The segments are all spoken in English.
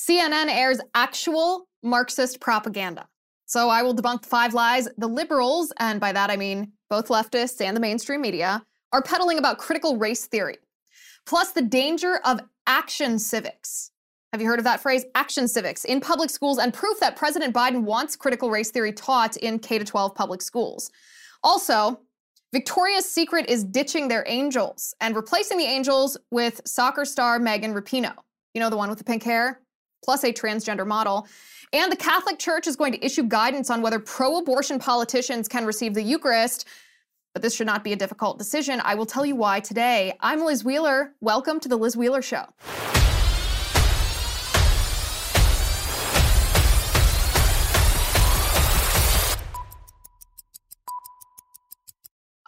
CNN airs actual Marxist propaganda. So I will debunk five lies the liberals, and by that I mean both leftists and the mainstream media, are peddling about critical race theory. Plus, the danger of action civics. Have you heard of that phrase? Action civics in public schools, and proof that President Biden wants critical race theory taught in K 12 public schools. Also, Victoria's Secret is ditching their angels and replacing the angels with soccer star Megan Rapinoe. You know, the one with the pink hair? Plus a transgender model. And the Catholic Church is going to issue guidance on whether pro abortion politicians can receive the Eucharist. But this should not be a difficult decision. I will tell you why today. I'm Liz Wheeler. Welcome to The Liz Wheeler Show.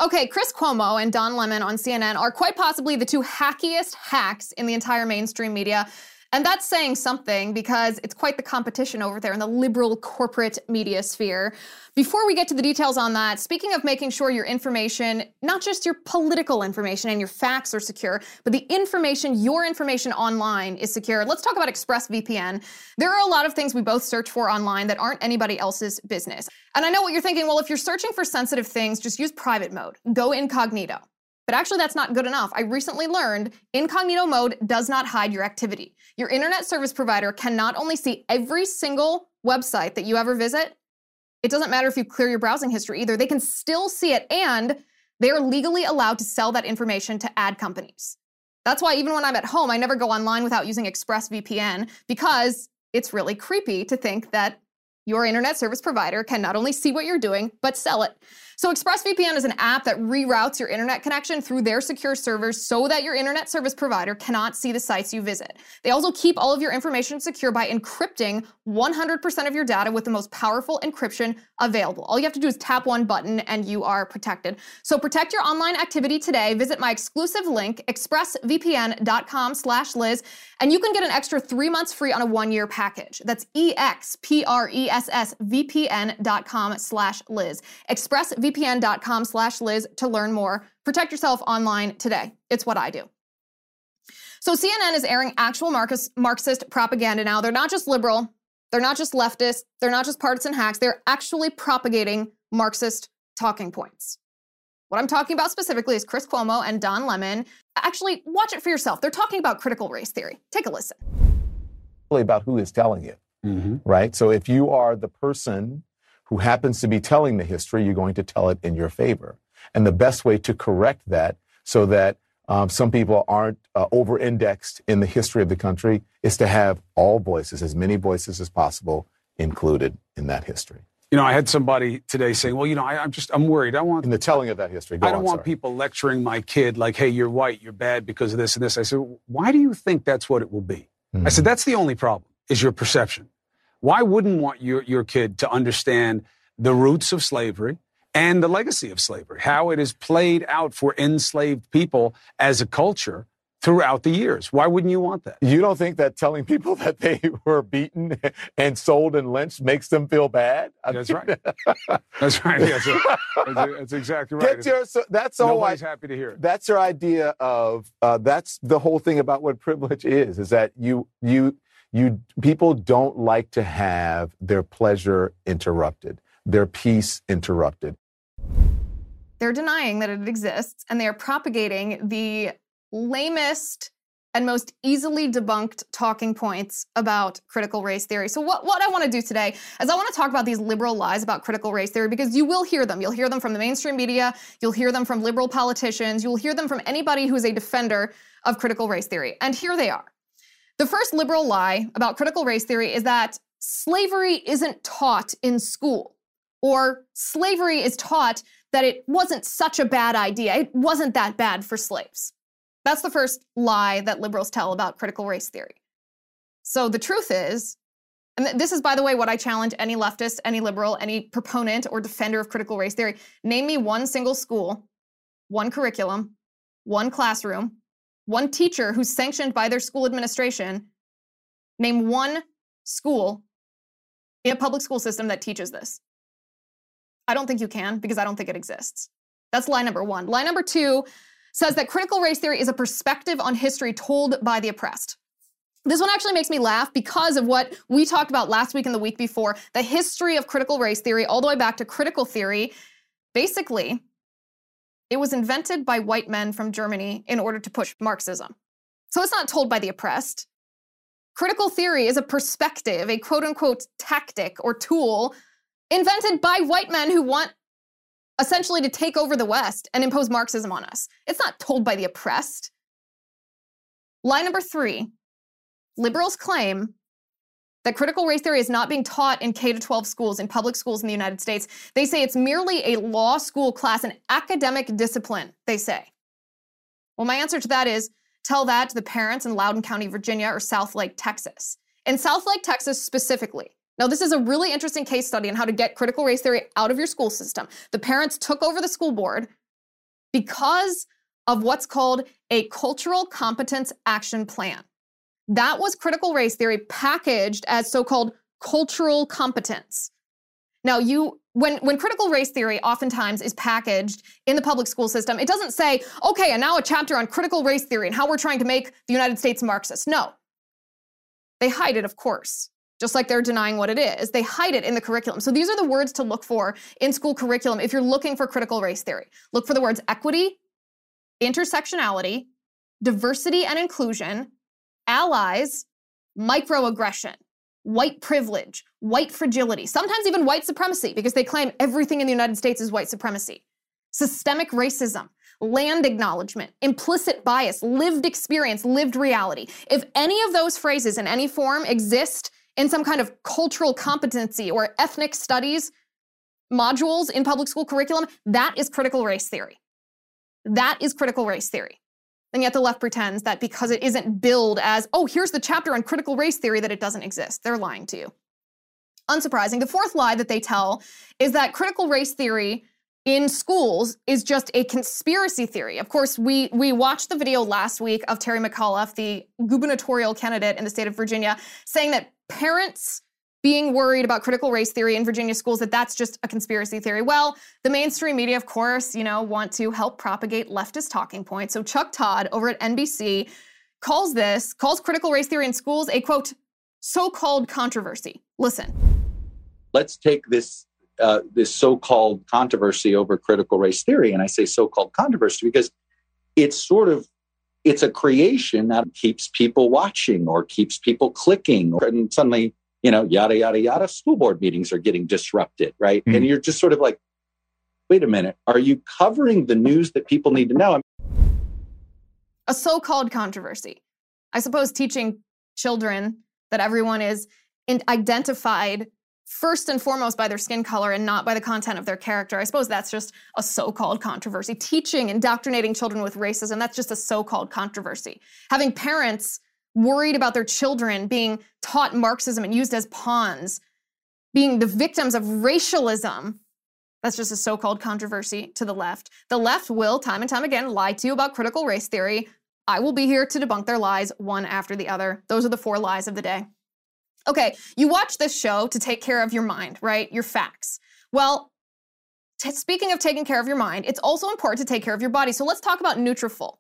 Okay, Chris Cuomo and Don Lemon on CNN are quite possibly the two hackiest hacks in the entire mainstream media. And that's saying something because it's quite the competition over there in the liberal corporate media sphere. Before we get to the details on that, speaking of making sure your information, not just your political information and your facts are secure, but the information, your information online is secure, let's talk about ExpressVPN. There are a lot of things we both search for online that aren't anybody else's business. And I know what you're thinking well, if you're searching for sensitive things, just use private mode, go incognito. But actually, that's not good enough. I recently learned incognito mode does not hide your activity. Your internet service provider can not only see every single website that you ever visit, it doesn't matter if you clear your browsing history either, they can still see it and they are legally allowed to sell that information to ad companies. That's why even when I'm at home, I never go online without using ExpressVPN because it's really creepy to think that your internet service provider can not only see what you're doing, but sell it. So ExpressVPN is an app that reroutes your internet connection through their secure servers so that your internet service provider cannot see the sites you visit. They also keep all of your information secure by encrypting 100% of your data with the most powerful encryption available. All you have to do is tap one button and you are protected. So protect your online activity today. Visit my exclusive link, expressvpn.com slash Liz, and you can get an extra three months free on a one-year package. That's E-X-P-R-E-S-S-V-P-N.com slash Liz. ExpressVPN vpn.com slash Liz to learn more. Protect yourself online today. It's what I do. So CNN is airing actual Marxist propaganda now. They're not just liberal, they're not just leftist, they're not just partisan hacks, they're actually propagating Marxist talking points. What I'm talking about specifically is Chris Cuomo and Don Lemon. Actually, watch it for yourself. They're talking about critical race theory. Take a listen. Really about who is telling you, mm-hmm. right? So if you are the person who happens to be telling the history, you're going to tell it in your favor. And the best way to correct that so that um, some people aren't uh, over indexed in the history of the country is to have all voices, as many voices as possible, included in that history. You know, I had somebody today saying, "Well, you know, I, am just I'm worried. I want in the telling of that history. Go I don't on, want sorry. people lecturing my kid like, hey, you're white, you're bad because of this and this." I said, "Why do you think that's what it will be?" Mm-hmm. I said, "That's the only problem is your perception." Why wouldn't want your, your kid to understand the roots of slavery and the legacy of slavery, how it has played out for enslaved people as a culture throughout the years. Why wouldn't you want that? You don't think that telling people that they were beaten and sold and lynched makes them feel bad? That's right. that's right. That's, that's, that's exactly right. Get your, so that's all. Nobody's I, happy to hear it. That's your idea of. Uh, that's the whole thing about what privilege is. Is that you you you people don't like to have their pleasure interrupted, their peace interrupted. They're denying that it exists, and they are propagating the lamest and most easily debunked talking points about critical race theory. So, what, what I want to do today is I want to talk about these liberal lies about critical race theory because you will hear them. You'll hear them from the mainstream media, you'll hear them from liberal politicians, you'll hear them from anybody who is a defender of critical race theory. And here they are. The first liberal lie about critical race theory is that slavery isn't taught in school, or slavery is taught that it wasn't such a bad idea. It wasn't that bad for slaves. That's the first lie that liberals tell about critical race theory. So the truth is, and this is, by the way, what I challenge any leftist, any liberal, any proponent or defender of critical race theory. Name me one single school, one curriculum, one classroom, one teacher who's sanctioned by their school administration, name one school in a public school system that teaches this. I don't think you can because I don't think it exists. That's line number one. Line number two says that critical race theory is a perspective on history told by the oppressed. This one actually makes me laugh because of what we talked about last week and the week before the history of critical race theory, all the way back to critical theory. Basically, it was invented by white men from Germany in order to push Marxism. So it's not told by the oppressed. Critical theory is a perspective, a quote unquote tactic or tool invented by white men who want essentially to take over the West and impose Marxism on us. It's not told by the oppressed. Line number three liberals claim that critical race theory is not being taught in K 12 schools, in public schools in the United States. They say it's merely a law school class, an academic discipline, they say. Well, my answer to that is tell that to the parents in Loudoun County, Virginia, or Southlake, Texas. In Southlake, Texas specifically, now, this is a really interesting case study on how to get critical race theory out of your school system. The parents took over the school board because of what's called a cultural competence action plan. That was critical race theory packaged as so-called cultural competence. Now, you when when critical race theory oftentimes is packaged in the public school system, it doesn't say, "Okay, and now a chapter on critical race theory and how we're trying to make the United States Marxist." No. They hide it, of course just like they're denying what it is. They hide it in the curriculum. So these are the words to look for in school curriculum if you're looking for critical race theory. Look for the words equity, intersectionality, diversity and inclusion, allies, microaggression, white privilege, white fragility, sometimes even white supremacy, because they claim everything in the United States is white supremacy, systemic racism, land acknowledgement, implicit bias, lived experience, lived reality. If any of those phrases in any form exist in some kind of cultural competency or ethnic studies modules in public school curriculum, that is critical race theory. That is critical race theory. And yet the left pretends that because it isn't billed as, oh, here's the chapter on critical race theory, that it doesn't exist. They're lying to you. Unsurprising. The fourth lie that they tell is that critical race theory in schools is just a conspiracy theory. Of course, we we watched the video last week of Terry McAuliffe, the gubernatorial candidate in the state of Virginia, saying that parents being worried about critical race theory in Virginia schools that that's just a conspiracy theory. Well, the mainstream media of course, you know, want to help propagate leftist talking points. So Chuck Todd over at NBC calls this calls critical race theory in schools a quote so-called controversy. Listen. Let's take this uh, this so-called controversy over critical race theory, and I say so-called controversy because it's sort of it's a creation that keeps people watching or keeps people clicking, and suddenly you know yada yada yada. School board meetings are getting disrupted, right? Mm-hmm. And you're just sort of like, wait a minute, are you covering the news that people need to know? A so-called controversy. I suppose teaching children that everyone is identified first and foremost by their skin color and not by the content of their character. I suppose that's just a so called controversy. Teaching, indoctrinating children with racism, that's just a so called controversy. Having parents worried about their children being taught Marxism and used as pawns, being the victims of racialism. That's just a so called controversy to the left. The left will, time and time again, lie to you about critical race theory. I will be here to debunk their lies one after the other. Those are the four lies of the day. Okay, you watch this show to take care of your mind, right? Your facts. Well, t- speaking of taking care of your mind, it's also important to take care of your body. So let's talk about Nutrafol.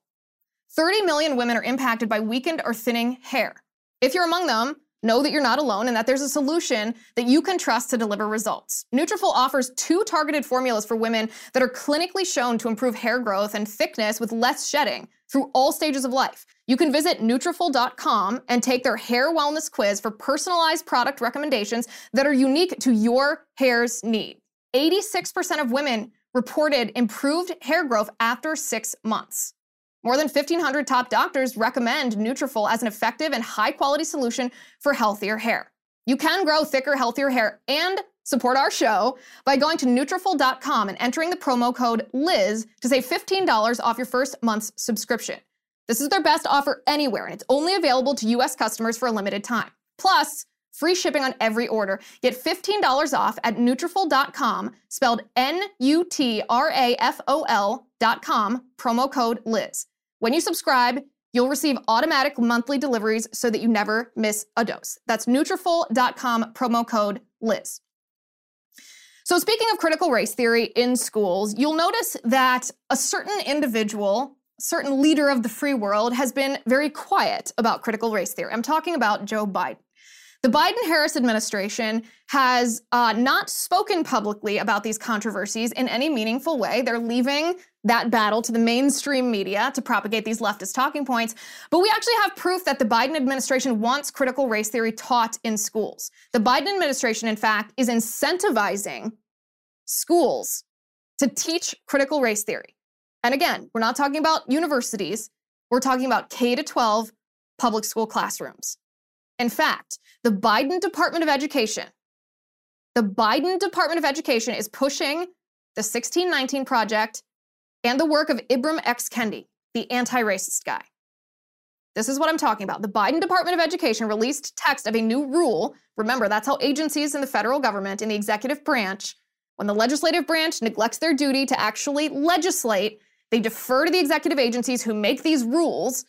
30 million women are impacted by weakened or thinning hair. If you're among them, know that you're not alone and that there's a solution that you can trust to deliver results. Nutrafol offers two targeted formulas for women that are clinically shown to improve hair growth and thickness with less shedding through all stages of life. You can visit Nutrafol.com and take their hair wellness quiz for personalized product recommendations that are unique to your hair's need. 86% of women reported improved hair growth after six months. More than 1,500 top doctors recommend Nutrafol as an effective and high-quality solution for healthier hair. You can grow thicker, healthier hair and support our show by going to Nutrafol.com and entering the promo code Liz to save $15 off your first month's subscription. This is their best offer anywhere, and it's only available to US customers for a limited time. Plus, free shipping on every order. Get $15 off at Nutrafol.com, spelled N-U-T-R-A-F-O-L dot com, promo code Liz. When you subscribe, you'll receive automatic monthly deliveries so that you never miss a dose. That's Nutrafol.com, promo code Liz. So, speaking of critical race theory in schools, you'll notice that a certain individual certain leader of the free world has been very quiet about critical race theory. I'm talking about Joe Biden. The Biden Harris administration has uh, not spoken publicly about these controversies in any meaningful way. They're leaving that battle to the mainstream media to propagate these leftist talking points. But we actually have proof that the Biden administration wants critical race theory taught in schools. The Biden administration, in fact, is incentivizing schools to teach critical race theory. And again, we're not talking about universities, we're talking about K to 12 public school classrooms. In fact, the Biden Department of Education, the Biden Department of Education is pushing the 1619 Project and the work of Ibram X. Kendi, the anti racist guy. This is what I'm talking about. The Biden Department of Education released text of a new rule. Remember, that's how agencies in the federal government, in the executive branch, when the legislative branch neglects their duty to actually legislate, they defer to the executive agencies who make these rules,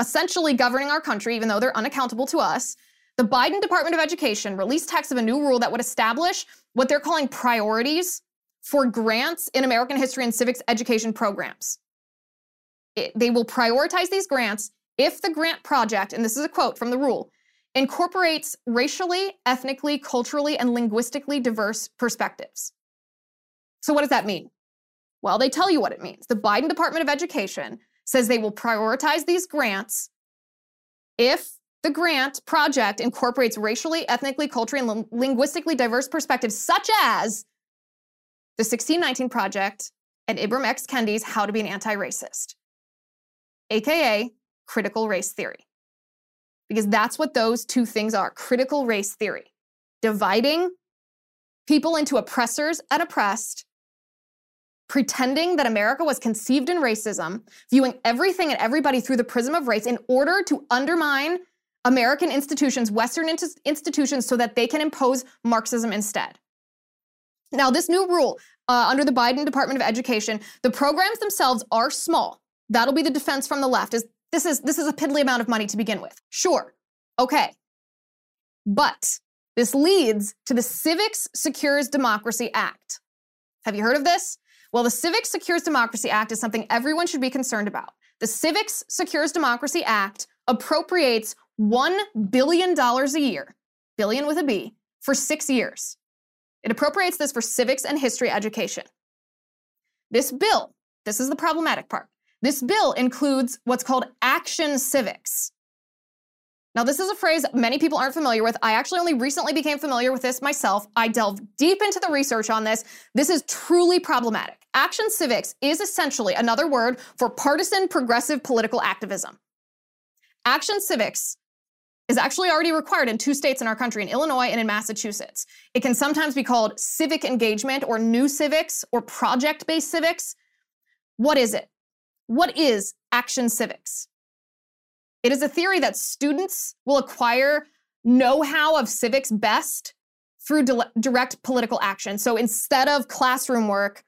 essentially governing our country, even though they're unaccountable to us. The Biden Department of Education released text of a new rule that would establish what they're calling priorities for grants in American history and civics education programs. It, they will prioritize these grants if the grant project, and this is a quote from the rule, incorporates racially, ethnically, culturally, and linguistically diverse perspectives. So, what does that mean? Well, they tell you what it means. The Biden Department of Education says they will prioritize these grants if the grant project incorporates racially, ethnically, culturally, and linguistically diverse perspectives, such as the 1619 Project and Ibram X. Kendi's How to Be an Anti Racist, aka critical race theory. Because that's what those two things are critical race theory, dividing people into oppressors and oppressed, pretending that America was conceived in racism, viewing everything and everybody through the prism of race in order to undermine American institutions, Western institutions, so that they can impose Marxism instead. Now, this new rule uh, under the Biden Department of Education, the programs themselves are small. That'll be the defense from the left. Is this is this is a piddly amount of money to begin with? Sure, okay, but this leads to the Civics Secures Democracy Act. Have you heard of this? Well, the Civics Secures Democracy Act is something everyone should be concerned about. The Civics Secures Democracy Act appropriates $1 billion a year, billion with a B, for six years. It appropriates this for civics and history education. This bill, this is the problematic part. This bill includes what's called action civics. Now, this is a phrase many people aren't familiar with. I actually only recently became familiar with this myself. I delved deep into the research on this. This is truly problematic. Action civics is essentially another word for partisan progressive political activism. Action civics is actually already required in two states in our country, in Illinois and in Massachusetts. It can sometimes be called civic engagement or new civics or project based civics. What is it? What is action civics? It is a theory that students will acquire know how of civics best through di- direct political action. So instead of classroom work,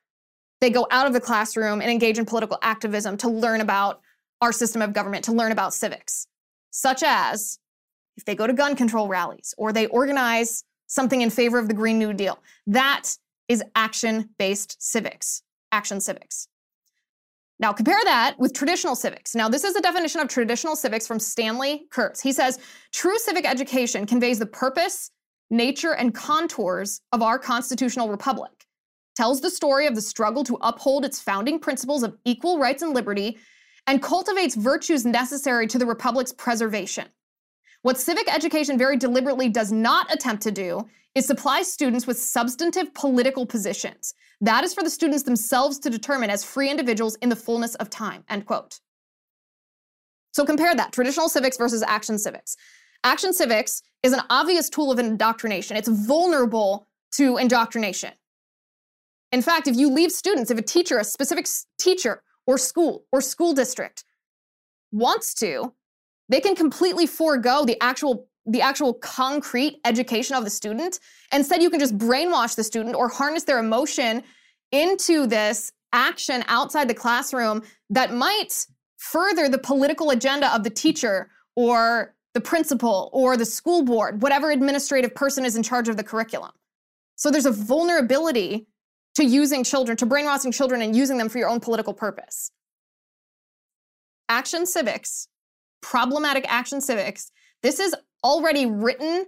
they go out of the classroom and engage in political activism to learn about our system of government, to learn about civics, such as if they go to gun control rallies or they organize something in favor of the Green New Deal. That is action based civics, action civics. Now, compare that with traditional civics. Now, this is a definition of traditional civics from Stanley Kurtz. He says true civic education conveys the purpose, nature, and contours of our constitutional republic, tells the story of the struggle to uphold its founding principles of equal rights and liberty, and cultivates virtues necessary to the republic's preservation. What civic education very deliberately does not attempt to do is supply students with substantive political positions. That is for the students themselves to determine as free individuals in the fullness of time, end quote. So compare that, traditional civics versus action civics. Action civics is an obvious tool of indoctrination. It's vulnerable to indoctrination. In fact, if you leave students, if a teacher, a specific teacher or school or school district wants to they can completely forego the actual the actual concrete education of the student. Instead, you can just brainwash the student or harness their emotion into this action outside the classroom that might further the political agenda of the teacher or the principal or the school board, whatever administrative person is in charge of the curriculum. So there's a vulnerability to using children, to brainwashing children and using them for your own political purpose. Action Civics, problematic Action Civics, this is already written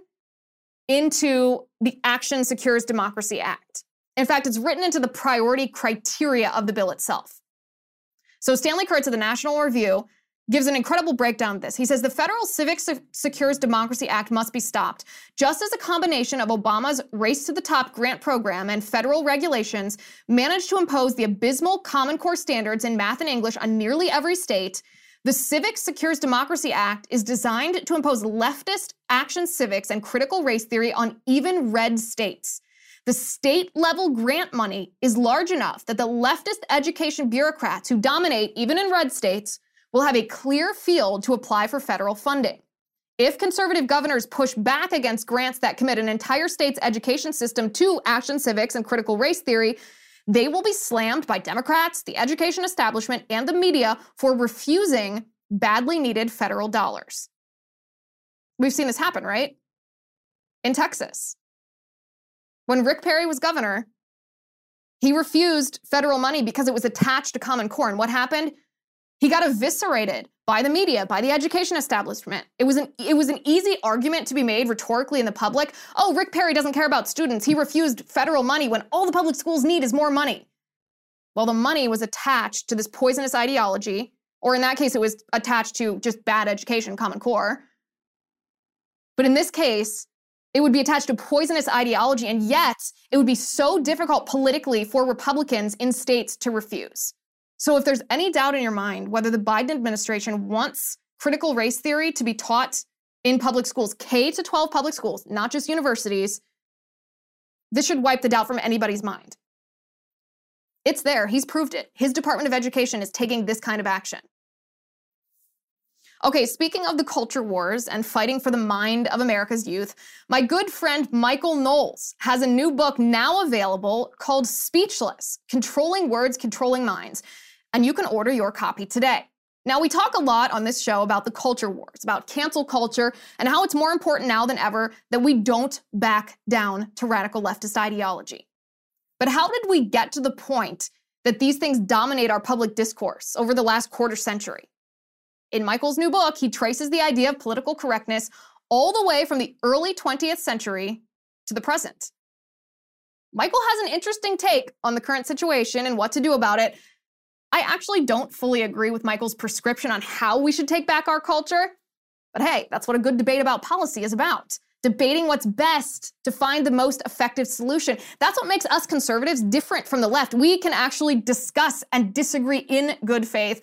into the Action Secures Democracy Act. In fact, it's written into the priority criteria of the bill itself. So Stanley Kurtz of the National Review gives an incredible breakdown of this. He says the Federal Civic Secures Democracy Act must be stopped. Just as a combination of Obama's Race to the Top grant program and federal regulations managed to impose the abysmal Common Core standards in math and English on nearly every state, the Civic Secures Democracy Act is designed to impose leftist action civics and critical race theory on even red states. The state level grant money is large enough that the leftist education bureaucrats who dominate even in red states will have a clear field to apply for federal funding. If conservative governors push back against grants that commit an entire state's education system to action civics and critical race theory, they will be slammed by Democrats, the education establishment, and the media for refusing badly needed federal dollars. We've seen this happen, right? In Texas. When Rick Perry was governor, he refused federal money because it was attached to Common Core. And what happened? He got eviscerated by the media, by the education establishment. It was an it was an easy argument to be made rhetorically in the public. Oh, Rick Perry doesn't care about students. He refused federal money when all the public schools need is more money. Well, the money was attached to this poisonous ideology, or in that case, it was attached to just bad education, Common Core. But in this case, it would be attached to poisonous ideology, and yet it would be so difficult politically for Republicans in states to refuse. So, if there's any doubt in your mind whether the Biden administration wants critical race theory to be taught in public schools, K to 12 public schools, not just universities, this should wipe the doubt from anybody's mind. It's there. He's proved it. His Department of Education is taking this kind of action. Okay, speaking of the culture wars and fighting for the mind of America's youth, my good friend Michael Knowles has a new book now available called Speechless Controlling Words, Controlling Minds and you can order your copy today. Now, we talk a lot on this show about the culture wars, about cancel culture, and how it's more important now than ever that we don't back down to radical leftist ideology. But how did we get to the point that these things dominate our public discourse over the last quarter century? In Michael's new book, he traces the idea of political correctness all the way from the early 20th century to the present. Michael has an interesting take on the current situation and what to do about it, I actually don't fully agree with Michael's prescription on how we should take back our culture. But hey, that's what a good debate about policy is about. Debating what's best to find the most effective solution. That's what makes us conservatives different from the left. We can actually discuss and disagree in good faith.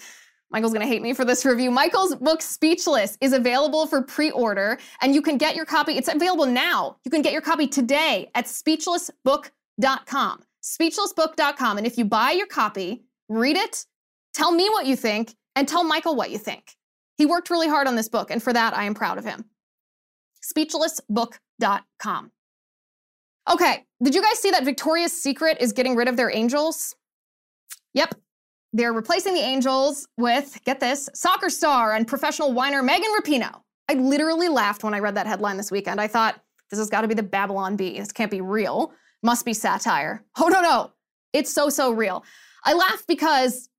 Michael's gonna hate me for this review. Michael's book, Speechless, is available for pre order, and you can get your copy. It's available now. You can get your copy today at speechlessbook.com. Speechlessbook.com. And if you buy your copy, read it, tell me what you think, and tell Michael what you think. He worked really hard on this book, and for that, I am proud of him. Speechlessbook.com. Okay, did you guys see that Victoria's Secret is getting rid of their angels? Yep. They're replacing the angels with, get this, soccer star and professional whiner Megan Rapinoe. I literally laughed when I read that headline this weekend. I thought, this has got to be the Babylon Bee. This can't be real. Must be satire. Oh, no, no. It's so, so real. I laugh because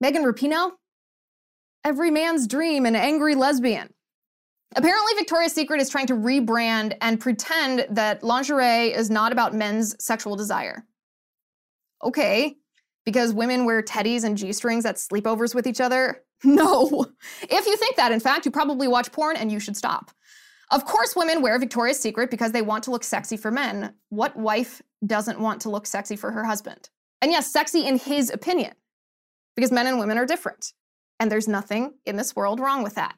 Megan Rapinoe, every man's dream, an angry lesbian. Apparently, Victoria's Secret is trying to rebrand and pretend that lingerie is not about men's sexual desire. Okay, because women wear teddies and G strings at sleepovers with each other? No. If you think that, in fact, you probably watch porn and you should stop. Of course, women wear Victoria's Secret because they want to look sexy for men. What wife doesn't want to look sexy for her husband? And yes, sexy in his opinion, because men and women are different. And there's nothing in this world wrong with that.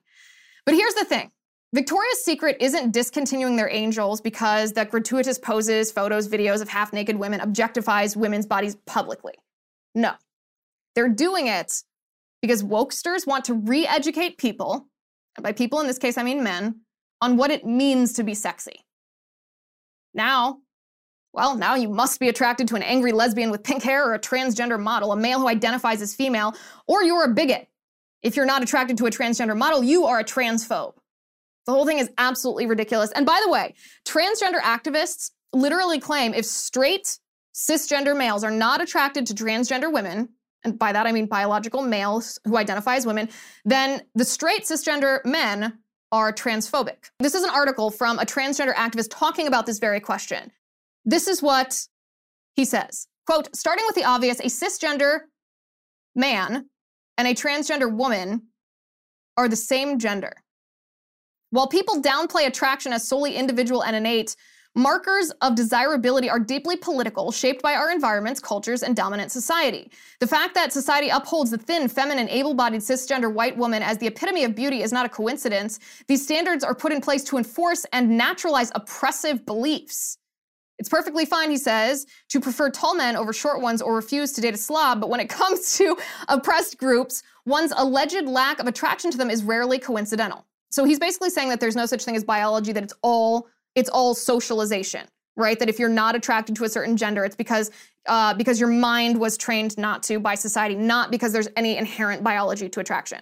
But here's the thing Victoria's Secret isn't discontinuing their angels because the gratuitous poses, photos, videos of half naked women objectifies women's bodies publicly. No. They're doing it because wokesters want to re educate people, and by people in this case I mean men, on what it means to be sexy. Now, well, now you must be attracted to an angry lesbian with pink hair or a transgender model, a male who identifies as female, or you're a bigot. If you're not attracted to a transgender model, you are a transphobe. The whole thing is absolutely ridiculous. And by the way, transgender activists literally claim if straight cisgender males are not attracted to transgender women, and by that I mean biological males who identify as women, then the straight cisgender men are transphobic. This is an article from a transgender activist talking about this very question. This is what he says. Quote, starting with the obvious, a cisgender man and a transgender woman are the same gender. While people downplay attraction as solely individual and innate, Markers of desirability are deeply political, shaped by our environments, cultures, and dominant society. The fact that society upholds the thin, feminine, able bodied, cisgender white woman as the epitome of beauty is not a coincidence. These standards are put in place to enforce and naturalize oppressive beliefs. It's perfectly fine, he says, to prefer tall men over short ones or refuse to date a slob, but when it comes to oppressed groups, one's alleged lack of attraction to them is rarely coincidental. So he's basically saying that there's no such thing as biology, that it's all it's all socialization, right? That if you're not attracted to a certain gender, it's because uh, because your mind was trained not to by society, not because there's any inherent biology to attraction.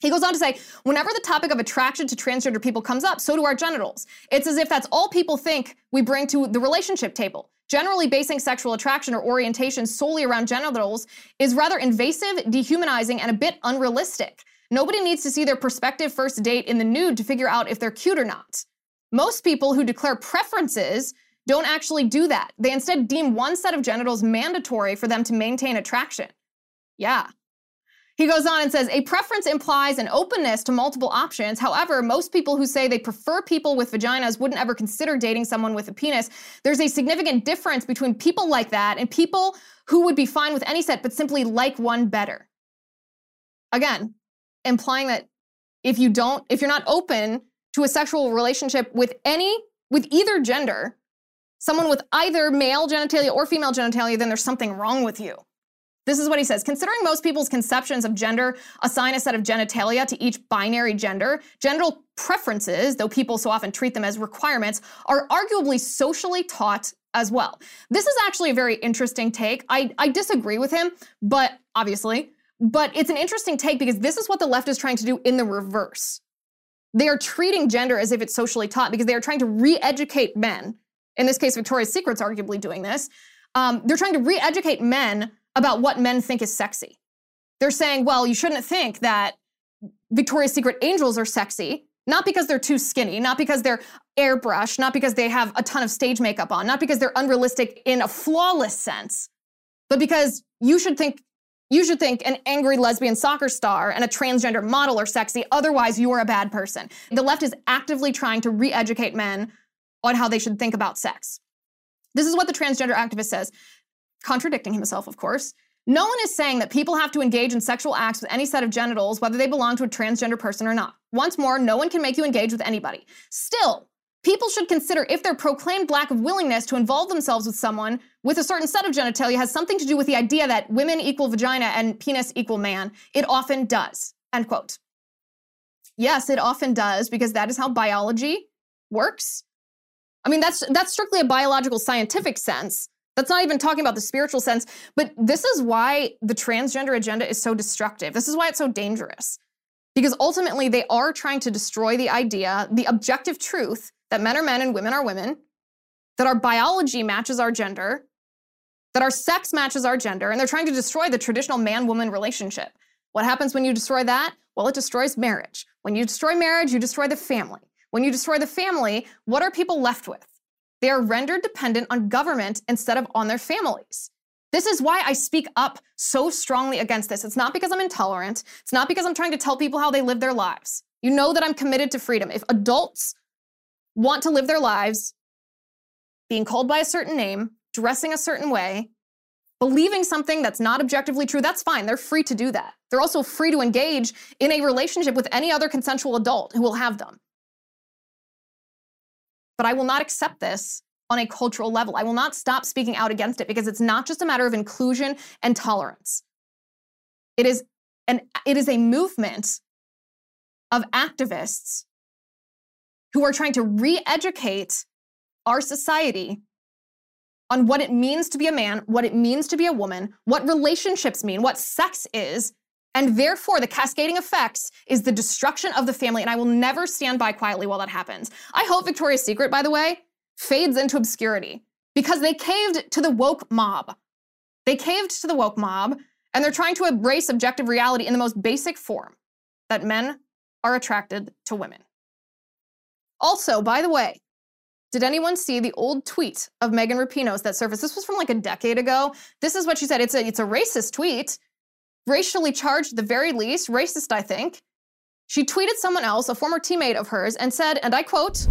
He goes on to say, whenever the topic of attraction to transgender people comes up, so do our genitals. It's as if that's all people think we bring to the relationship table. Generally, basing sexual attraction or orientation solely around genitals is rather invasive, dehumanizing, and a bit unrealistic. Nobody needs to see their prospective first date in the nude to figure out if they're cute or not. Most people who declare preferences don't actually do that. They instead deem one set of genitals mandatory for them to maintain attraction. Yeah. He goes on and says a preference implies an openness to multiple options. However, most people who say they prefer people with vaginas wouldn't ever consider dating someone with a penis. There's a significant difference between people like that and people who would be fine with any set but simply like one better. Again, implying that if you don't, if you're not open to a sexual relationship with any, with either gender, someone with either male genitalia or female genitalia, then there's something wrong with you. This is what he says. Considering most people's conceptions of gender assign a set of genitalia to each binary gender, genital preferences, though people so often treat them as requirements, are arguably socially taught as well. This is actually a very interesting take. I, I disagree with him, but obviously, but it's an interesting take because this is what the left is trying to do in the reverse. They are treating gender as if it's socially taught because they are trying to re educate men. In this case, Victoria's Secret's arguably doing this. Um, they're trying to re educate men about what men think is sexy. They're saying, well, you shouldn't think that Victoria's Secret angels are sexy, not because they're too skinny, not because they're airbrushed, not because they have a ton of stage makeup on, not because they're unrealistic in a flawless sense, but because you should think you should think an angry lesbian soccer star and a transgender model are sexy, otherwise, you're a bad person. The left is actively trying to re educate men on how they should think about sex. This is what the transgender activist says, contradicting himself, of course. No one is saying that people have to engage in sexual acts with any set of genitals, whether they belong to a transgender person or not. Once more, no one can make you engage with anybody. Still, People should consider if their proclaimed lack of willingness to involve themselves with someone with a certain set of genitalia has something to do with the idea that women equal vagina and penis equal man. It often does. End quote. Yes, it often does because that is how biology works. I mean, that's that's strictly a biological scientific sense. That's not even talking about the spiritual sense, but this is why the transgender agenda is so destructive. This is why it's so dangerous. Because ultimately they are trying to destroy the idea, the objective truth that men are men and women are women, that our biology matches our gender, that our sex matches our gender, and they're trying to destroy the traditional man woman relationship. What happens when you destroy that? Well, it destroys marriage. When you destroy marriage, you destroy the family. When you destroy the family, what are people left with? They are rendered dependent on government instead of on their families. This is why I speak up so strongly against this. It's not because I'm intolerant. It's not because I'm trying to tell people how they live their lives. You know that I'm committed to freedom. If adults want to live their lives being called by a certain name, dressing a certain way, believing something that's not objectively true, that's fine. They're free to do that. They're also free to engage in a relationship with any other consensual adult who will have them. But I will not accept this on a cultural level. I will not stop speaking out against it because it's not just a matter of inclusion and tolerance. It is an it is a movement of activists who are trying to re educate our society on what it means to be a man, what it means to be a woman, what relationships mean, what sex is. And therefore, the cascading effects is the destruction of the family. And I will never stand by quietly while that happens. I hope Victoria's Secret, by the way, fades into obscurity because they caved to the woke mob. They caved to the woke mob And they're trying to embrace objective reality in the most basic form that men are attracted to women. Also, by the way, did anyone see the old tweet of Megan Rapinoe's that surfaced? This was from like a decade ago. This is what she said. It's a it's a racist tweet, racially charged the very least, racist, I think. She tweeted someone else, a former teammate of hers, and said, and I quote,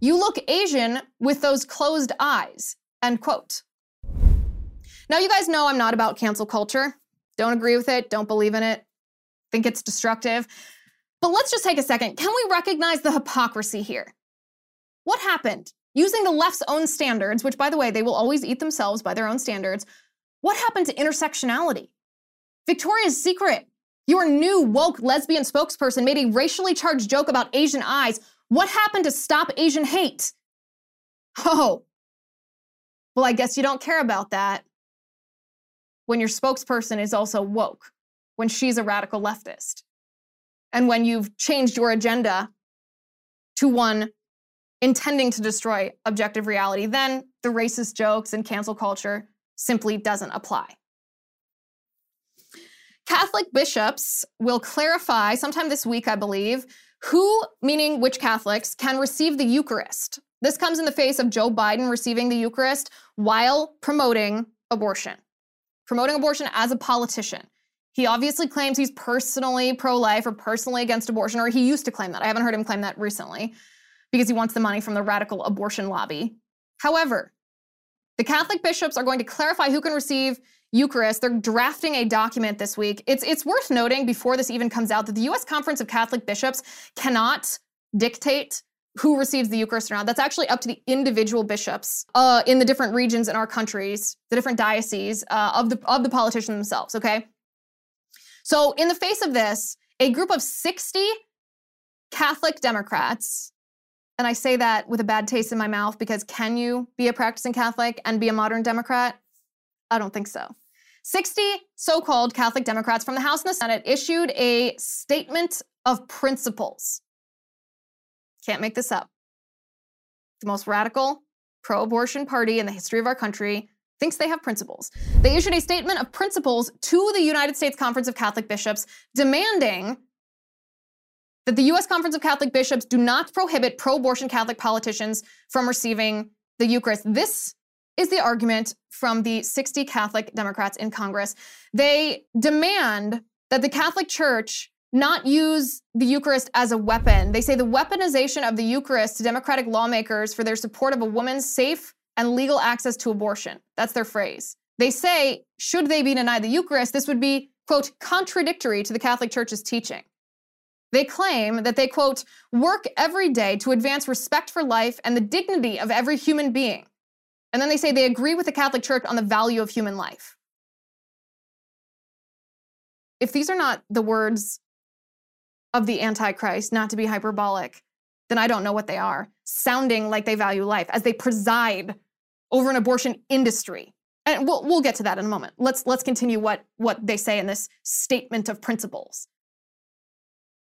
"You look Asian with those closed eyes." End quote. Now you guys know I'm not about cancel culture. Don't agree with it, don't believe in it, think it's destructive. But let's just take a second. Can we recognize the hypocrisy here? What happened? Using the left's own standards, which by the way, they will always eat themselves by their own standards, what happened to intersectionality? Victoria's Secret, your new woke lesbian spokesperson, made a racially charged joke about Asian eyes. What happened to stop Asian hate? Oh, well, I guess you don't care about that when your spokesperson is also woke, when she's a radical leftist, and when you've changed your agenda to one intending to destroy objective reality, then the racist jokes and cancel culture simply doesn't apply. Catholic bishops will clarify sometime this week, I believe, who, meaning which Catholics, can receive the Eucharist. This comes in the face of Joe Biden receiving the Eucharist while promoting abortion, promoting abortion as a politician. He obviously claims he's personally pro life or personally against abortion, or he used to claim that. I haven't heard him claim that recently because he wants the money from the radical abortion lobby. However, the Catholic bishops are going to clarify who can receive Eucharist. They're drafting a document this week. It's, it's worth noting before this even comes out that the U.S. Conference of Catholic Bishops cannot dictate who receives the Eucharist or not. That's actually up to the individual bishops uh, in the different regions in our countries, the different dioceses uh, of the of the politicians themselves. Okay, so in the face of this, a group of sixty Catholic Democrats and I say that with a bad taste in my mouth because can you be a practicing Catholic and be a modern Democrat? I don't think so. 60 so called Catholic Democrats from the House and the Senate issued a statement of principles. Can't make this up. The most radical pro abortion party in the history of our country thinks they have principles. They issued a statement of principles to the United States Conference of Catholic Bishops demanding that the U.S. Conference of Catholic Bishops do not prohibit pro abortion Catholic politicians from receiving the Eucharist. This is the argument from the 60 Catholic Democrats in Congress. They demand that the Catholic Church not use the Eucharist as a weapon. They say the weaponization of the Eucharist to Democratic lawmakers for their support of a woman's safe and legal access to abortion. That's their phrase. They say, should they be denied the Eucharist, this would be, quote, contradictory to the Catholic Church's teaching. They claim that they, quote, work every day to advance respect for life and the dignity of every human being. And then they say they agree with the Catholic Church on the value of human life. If these are not the words of the Antichrist, not to be hyperbolic, then I don't know what they are, sounding like they value life as they preside over an abortion industry. And we'll, we'll get to that in a moment. Let's, let's continue what, what they say in this statement of principles.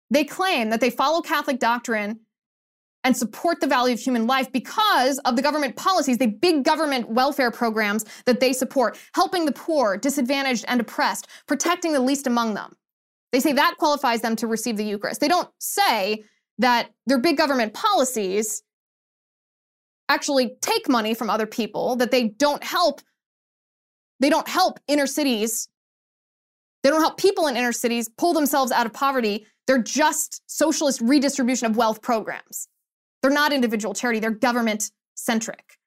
They claim that they follow Catholic doctrine and support the value of human life because of the government policies, the big government welfare programs that they support, helping the poor, disadvantaged, and oppressed, protecting the least among them. They say that qualifies them to receive the Eucharist. They don't say that their big government policies actually take money from other people, that they don't help they don't help inner cities. They don't help people in inner cities pull themselves out of poverty they're just socialist redistribution of wealth programs. They're not individual charity, they're government centric.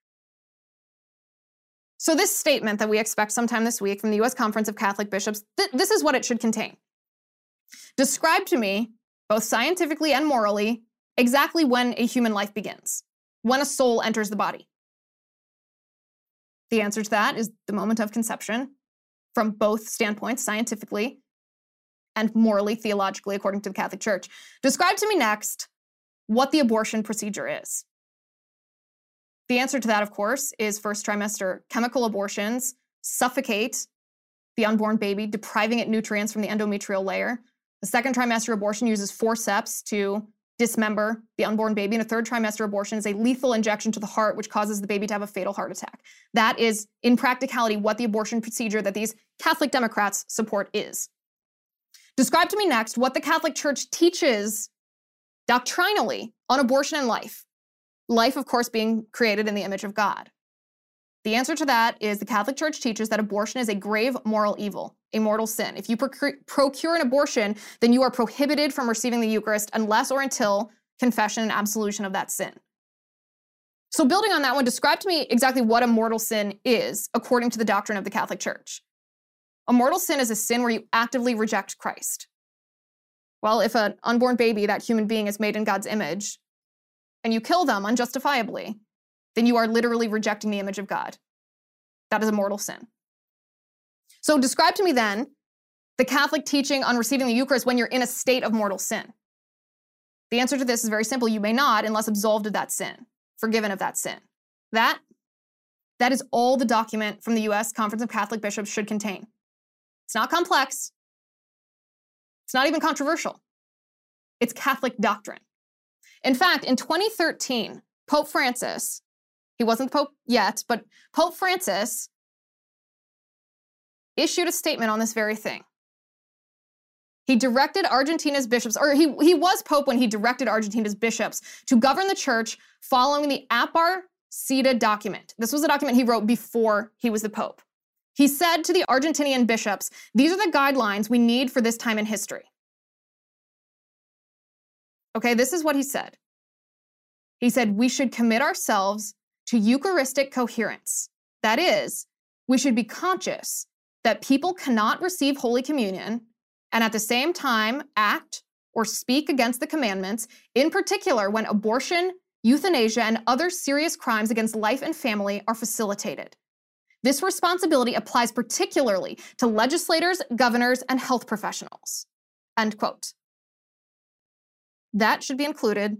So, this statement that we expect sometime this week from the US Conference of Catholic Bishops, th- this is what it should contain. Describe to me, both scientifically and morally, exactly when a human life begins, when a soul enters the body. The answer to that is the moment of conception, from both standpoints, scientifically and morally, theologically, according to the Catholic Church. Describe to me next what the abortion procedure is. The answer to that, of course, is first trimester chemical abortions suffocate the unborn baby, depriving it nutrients from the endometrial layer. The second trimester abortion uses forceps to dismember the unborn baby And a third trimester abortion is a lethal injection to the heart, which causes the baby to have a fatal heart attack. That is, in practicality, what the abortion procedure that these Catholic Democrats support is. Describe to me next what the Catholic Church teaches doctrinally on abortion and life. Life, of course, being created in the image of God. The answer to that is the Catholic Church teaches that abortion is a grave moral evil, a mortal sin. If you procure an abortion, then you are prohibited from receiving the Eucharist unless or until confession and absolution of that sin. So, building on that one, describe to me exactly what a mortal sin is according to the doctrine of the Catholic Church. A mortal sin is a sin where you actively reject Christ. Well, if an unborn baby, that human being, is made in God's image, and you kill them unjustifiably, then you are literally rejecting the image of God. That is a mortal sin. So, describe to me then the Catholic teaching on receiving the Eucharist when you're in a state of mortal sin. The answer to this is very simple. You may not unless absolved of that sin, forgiven of that sin. That, that is all the document from the U.S. Conference of Catholic Bishops should contain. It's not complex. It's not even controversial. It's Catholic doctrine. In fact, in 2013, Pope Francis he wasn't the Pope yet, but Pope Francis issued a statement on this very thing. He directed Argentina's bishops, or he, he was Pope when he directed Argentina's bishops to govern the church following the Aparecida document. This was a document he wrote before he was the Pope. He said to the Argentinian bishops, These are the guidelines we need for this time in history. Okay, this is what he said. He said, We should commit ourselves to Eucharistic coherence. That is, we should be conscious that people cannot receive Holy Communion and at the same time act or speak against the commandments, in particular when abortion, euthanasia, and other serious crimes against life and family are facilitated. This responsibility applies particularly to legislators, governors, and health professionals. End quote. That should be included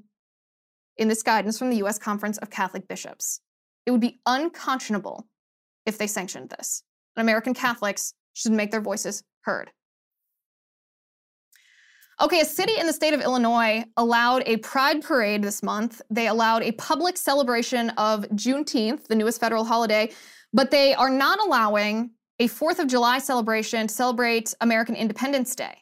in this guidance from the U.S. Conference of Catholic Bishops. It would be unconscionable if they sanctioned this. And American Catholics should make their voices heard. Okay, a city in the state of Illinois allowed a pride parade this month. They allowed a public celebration of Juneteenth, the newest federal holiday, but they are not allowing a 4th of July celebration to celebrate American Independence Day.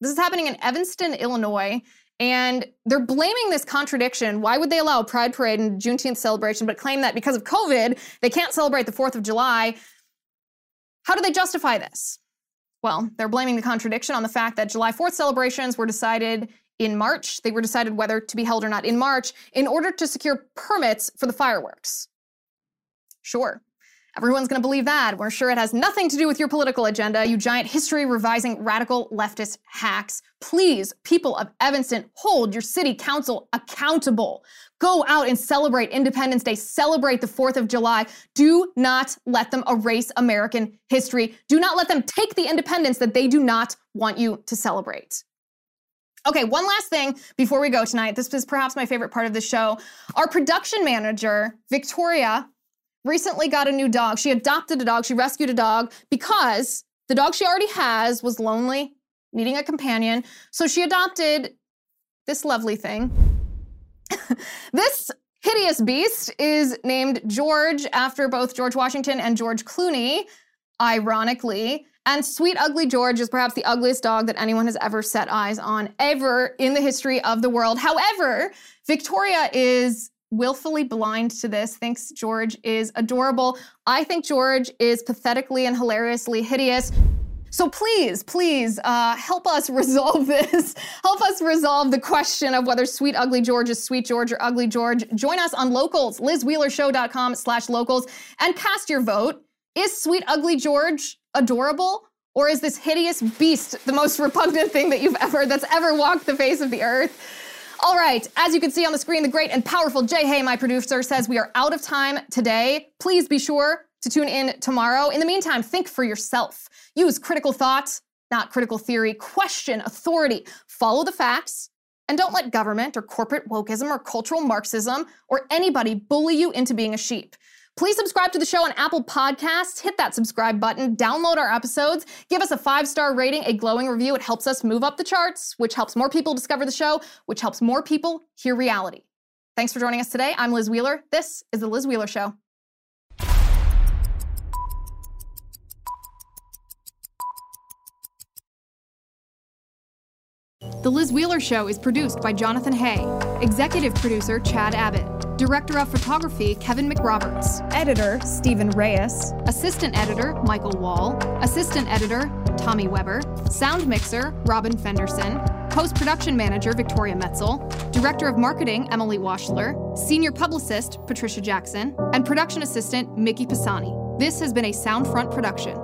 This is happening in Evanston, Illinois. And they're blaming this contradiction. Why would they allow a Pride Parade and Juneteenth celebration, but claim that because of COVID, they can't celebrate the 4th of July? How do they justify this? Well, they're blaming the contradiction on the fact that July 4th celebrations were decided in March. They were decided whether to be held or not in March in order to secure permits for the fireworks. Sure, Everyone's going to believe that. We're sure it has nothing to do with your political agenda, you giant history revising radical leftist hacks. Please, people of Evanston, hold your city council accountable. Go out and celebrate Independence Day, celebrate the 4th of July. Do not let them erase American history. Do not let them take the independence that they do not want you to celebrate. Okay, one last thing before we go tonight. This is perhaps my favorite part of the show. Our production manager, Victoria, recently got a new dog. She adopted a dog, she rescued a dog because the dog she already has was lonely, needing a companion. So she adopted this lovely thing. this hideous beast is named George after both George Washington and George Clooney, ironically. And Sweet Ugly George is perhaps the ugliest dog that anyone has ever set eyes on, ever in the history of the world. However, Victoria is willfully blind to this, thinks George is adorable. I think George is pathetically and hilariously hideous. So please, please uh, help us resolve this. help us resolve the question of whether Sweet Ugly George is Sweet George or Ugly George. Join us on Locals, lizwheelershow.com slash locals, and cast your vote. Is Sweet Ugly George adorable? Or is this hideous beast the most repugnant thing that you've ever, that's ever walked the face of the earth? All right, as you can see on the screen, the great and powerful Jay Hay, my producer, says we are out of time today. Please be sure to tune in tomorrow. In the meantime, think for yourself. Use critical thought, not critical theory. Question authority. Follow the facts. And don't let government or corporate wokeism or cultural Marxism or anybody bully you into being a sheep. Please subscribe to the show on Apple Podcasts. Hit that subscribe button, download our episodes, give us a five star rating, a glowing review. It helps us move up the charts, which helps more people discover the show, which helps more people hear reality. Thanks for joining us today. I'm Liz Wheeler. This is The Liz Wheeler Show. The Liz Wheeler Show is produced by Jonathan Hay, executive producer Chad Abbott, director of photography Kevin McRoberts, editor Stephen Reyes, assistant editor Michael Wall, assistant editor Tommy Weber, sound mixer Robin Fenderson, post production manager Victoria Metzel, director of marketing Emily Washler, senior publicist Patricia Jackson, and production assistant Mickey Pisani. This has been a Soundfront production.